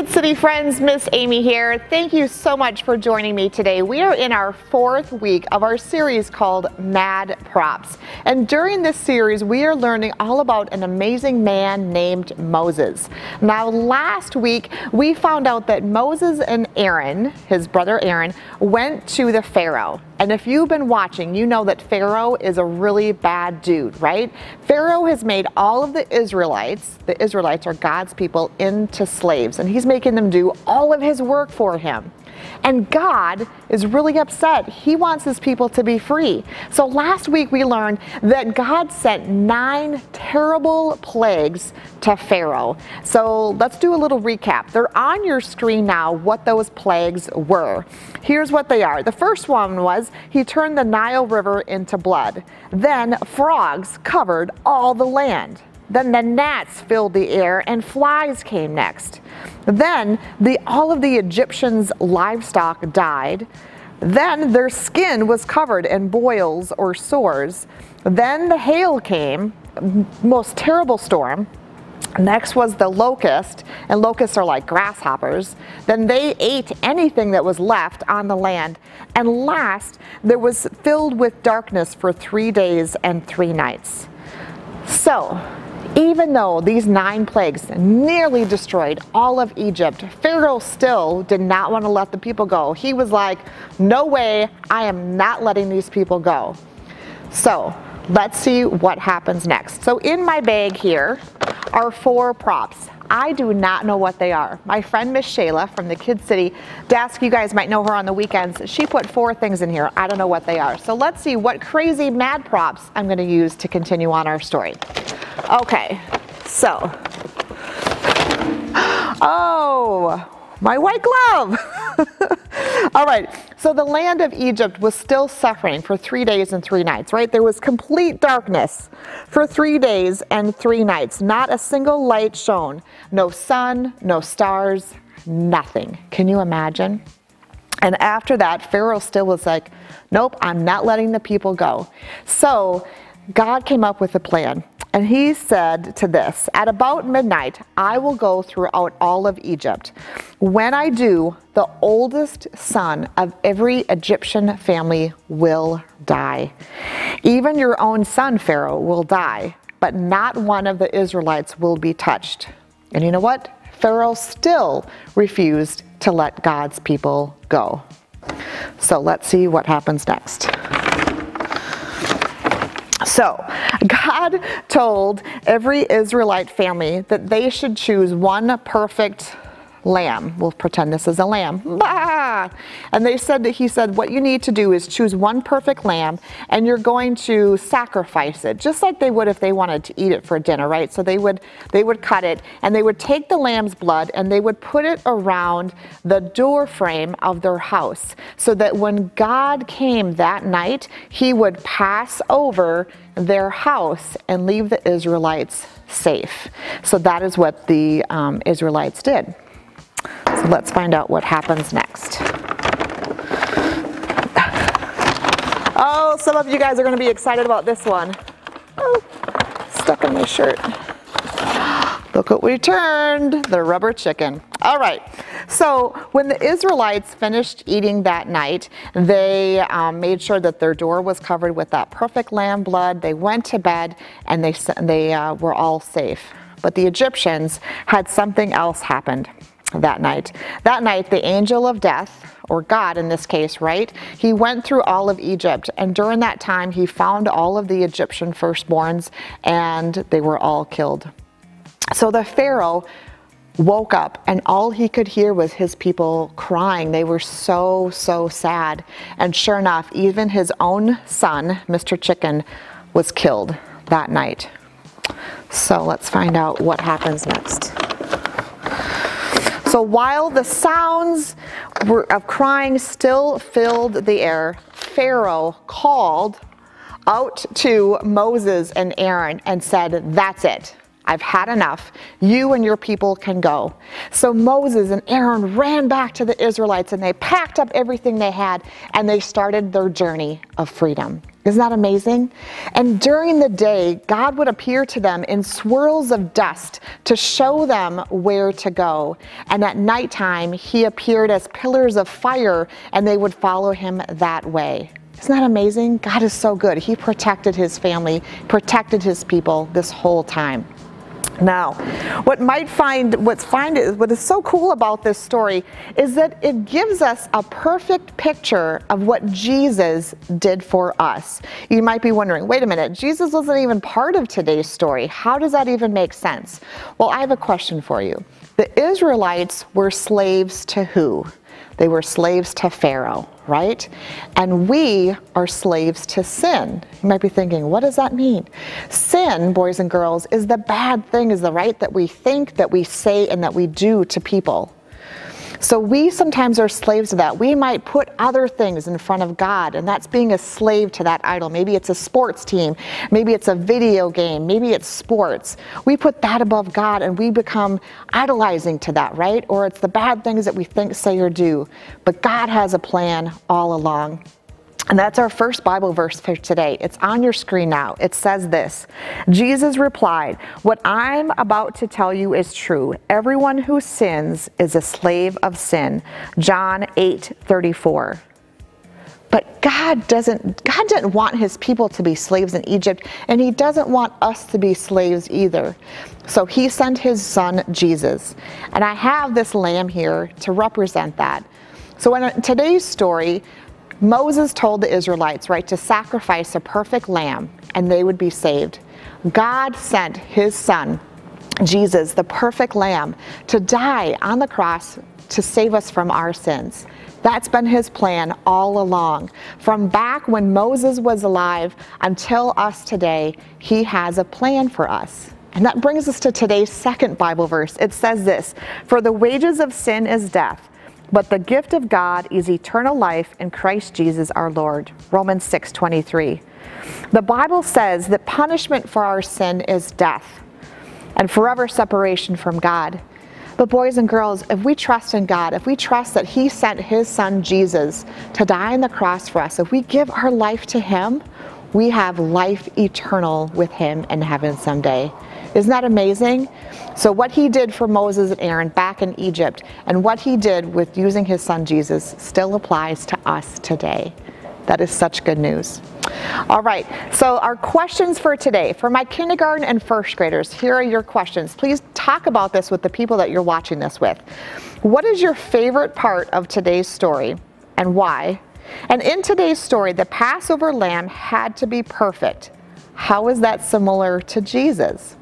Kid City friends, Miss Amy here. Thank you so much for joining me today. We are in our fourth week of our series called Mad Props. And during this series, we are learning all about an amazing man named Moses. Now, last week, we found out that Moses and Aaron, his brother Aaron, went to the Pharaoh. And if you've been watching, you know that Pharaoh is a really bad dude, right? Pharaoh has made all of the Israelites, the Israelites are God's people, into slaves, and he's making them do all of his work for him. And God is really upset. He wants his people to be free. So last week we learned that God sent nine terrible plagues to Pharaoh. So let's do a little recap. They're on your screen now what those plagues were. Here's what they are. The first one was he turned the Nile River into blood. Then frogs covered all the land. Then the gnats filled the air and flies came next. Then the, all of the Egyptians' livestock died. Then their skin was covered in boils or sores. Then the hail came, most terrible storm. Next was the locust, and locusts are like grasshoppers. Then they ate anything that was left on the land. And last, there was filled with darkness for three days and three nights. So, even though these nine plagues nearly destroyed all of Egypt, Pharaoh still did not want to let the people go. He was like, No way, I am not letting these people go. So let's see what happens next. So, in my bag here are four props. I do not know what they are. My friend Miss Shayla from the Kid City desk, you guys might know her on the weekends, she put four things in here. I don't know what they are. So let's see what crazy mad props I'm going to use to continue on our story. Okay, so. Oh, my white glove. All right, so the land of Egypt was still suffering for three days and three nights, right? There was complete darkness for three days and three nights. Not a single light shone. No sun, no stars, nothing. Can you imagine? And after that, Pharaoh still was like, nope, I'm not letting the people go. So God came up with a plan. And he said to this At about midnight, I will go throughout all of Egypt. When I do, the oldest son of every Egyptian family will die. Even your own son, Pharaoh, will die, but not one of the Israelites will be touched. And you know what? Pharaoh still refused to let God's people go. So let's see what happens next. So, God told every Israelite family that they should choose one perfect lamb. We'll pretend this is a lamb. And they said that he said, what you need to do is choose one perfect lamb and you're going to sacrifice it, just like they would if they wanted to eat it for dinner, right? So they would they would cut it and they would take the lamb's blood and they would put it around the door frame of their house so that when God came that night, he would pass over their house and leave the Israelites safe. So that is what the um, Israelites did. So let's find out what happens next. Oh, some of you guys are to be excited about this one. Oh, stuck in my shirt. Look what we turned, the rubber chicken. All right, so when the Israelites finished eating that night, they um, made sure that their door was covered with that perfect lamb blood. They went to bed and they, they uh, were all safe. But the Egyptians had something else happened that night. That night, the angel of death, or God in this case, right? He went through all of Egypt, and during that time, he found all of the Egyptian firstborns, and they were all killed. So the Pharaoh woke up, and all he could hear was his people crying. They were so, so sad. And sure enough, even his own son, Mr. Chicken, was killed that night. So let's find out what happens next. So while the sounds of crying still filled the air, Pharaoh called out to Moses and Aaron and said, That's it. I've had enough. You and your people can go. So Moses and Aaron ran back to the Israelites and they packed up everything they had and they started their journey of freedom. Isn't that amazing? And during the day, God would appear to them in swirls of dust to show them where to go. And at nighttime, he appeared as pillars of fire, and they would follow him that way. Isn't that amazing? God is so good. He protected his family, protected his people this whole time. Now, what might find what's find is what is so cool about this story is that it gives us a perfect picture of what Jesus did for us. You might be wondering, wait a minute, Jesus wasn't even part of today's story. How does that even make sense? Well, I have a question for you. The Israelites were slaves to who? They were slaves to Pharaoh, right? And we are slaves to sin. You might be thinking, what does that mean? Sin, boys and girls, is the bad thing, is the right that we think, that we say, and that we do to people. So we sometimes are slaves to that. We might put other things in front of God, and that's being a slave to that idol. Maybe it's a sports team, maybe it's a video game, maybe it's sports. We put that above God and we become idolizing to that, right? Or it's the bad things that we think, say, or do. But God has a plan all along. And that's our first Bible verse for today. It's on your screen now. It says this Jesus replied, What I'm about to tell you is true. Everyone who sins is a slave of sin. John 8 34. But God doesn't God didn't want his people to be slaves in Egypt, and he doesn't want us to be slaves either. So he sent his son Jesus. And I have this lamb here to represent that. So in today's story, Moses told the Israelites, right, to sacrifice a perfect lamb and they would be saved. God sent his son, Jesus, the perfect lamb, to die on the cross to save us from our sins. That's been his plan all along. From back when Moses was alive until us today, he has a plan for us. And that brings us to today's second Bible verse. It says this For the wages of sin is death but the gift of God is eternal life in Christ Jesus our Lord. Romans 6:23. The Bible says that punishment for our sin is death and forever separation from God. But boys and girls, if we trust in God, if we trust that he sent his son Jesus to die on the cross for us, if we give our life to him, we have life eternal with him in heaven someday. Isn't that amazing? So, what he did for Moses and Aaron back in Egypt and what he did with using his son Jesus still applies to us today. That is such good news. All right, so our questions for today for my kindergarten and first graders, here are your questions. Please talk about this with the people that you're watching this with. What is your favorite part of today's story and why? And in today's story, the Passover lamb had to be perfect. How is that similar to Jesus?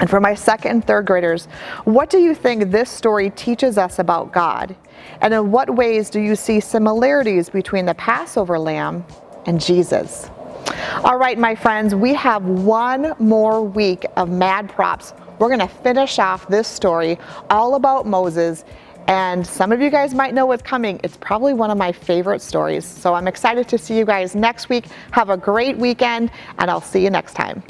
And for my second and third graders, what do you think this story teaches us about God? And in what ways do you see similarities between the Passover lamb and Jesus? All right, my friends, we have one more week of Mad Props. We're going to finish off this story all about Moses. And some of you guys might know what's coming. It's probably one of my favorite stories. So I'm excited to see you guys next week. Have a great weekend, and I'll see you next time.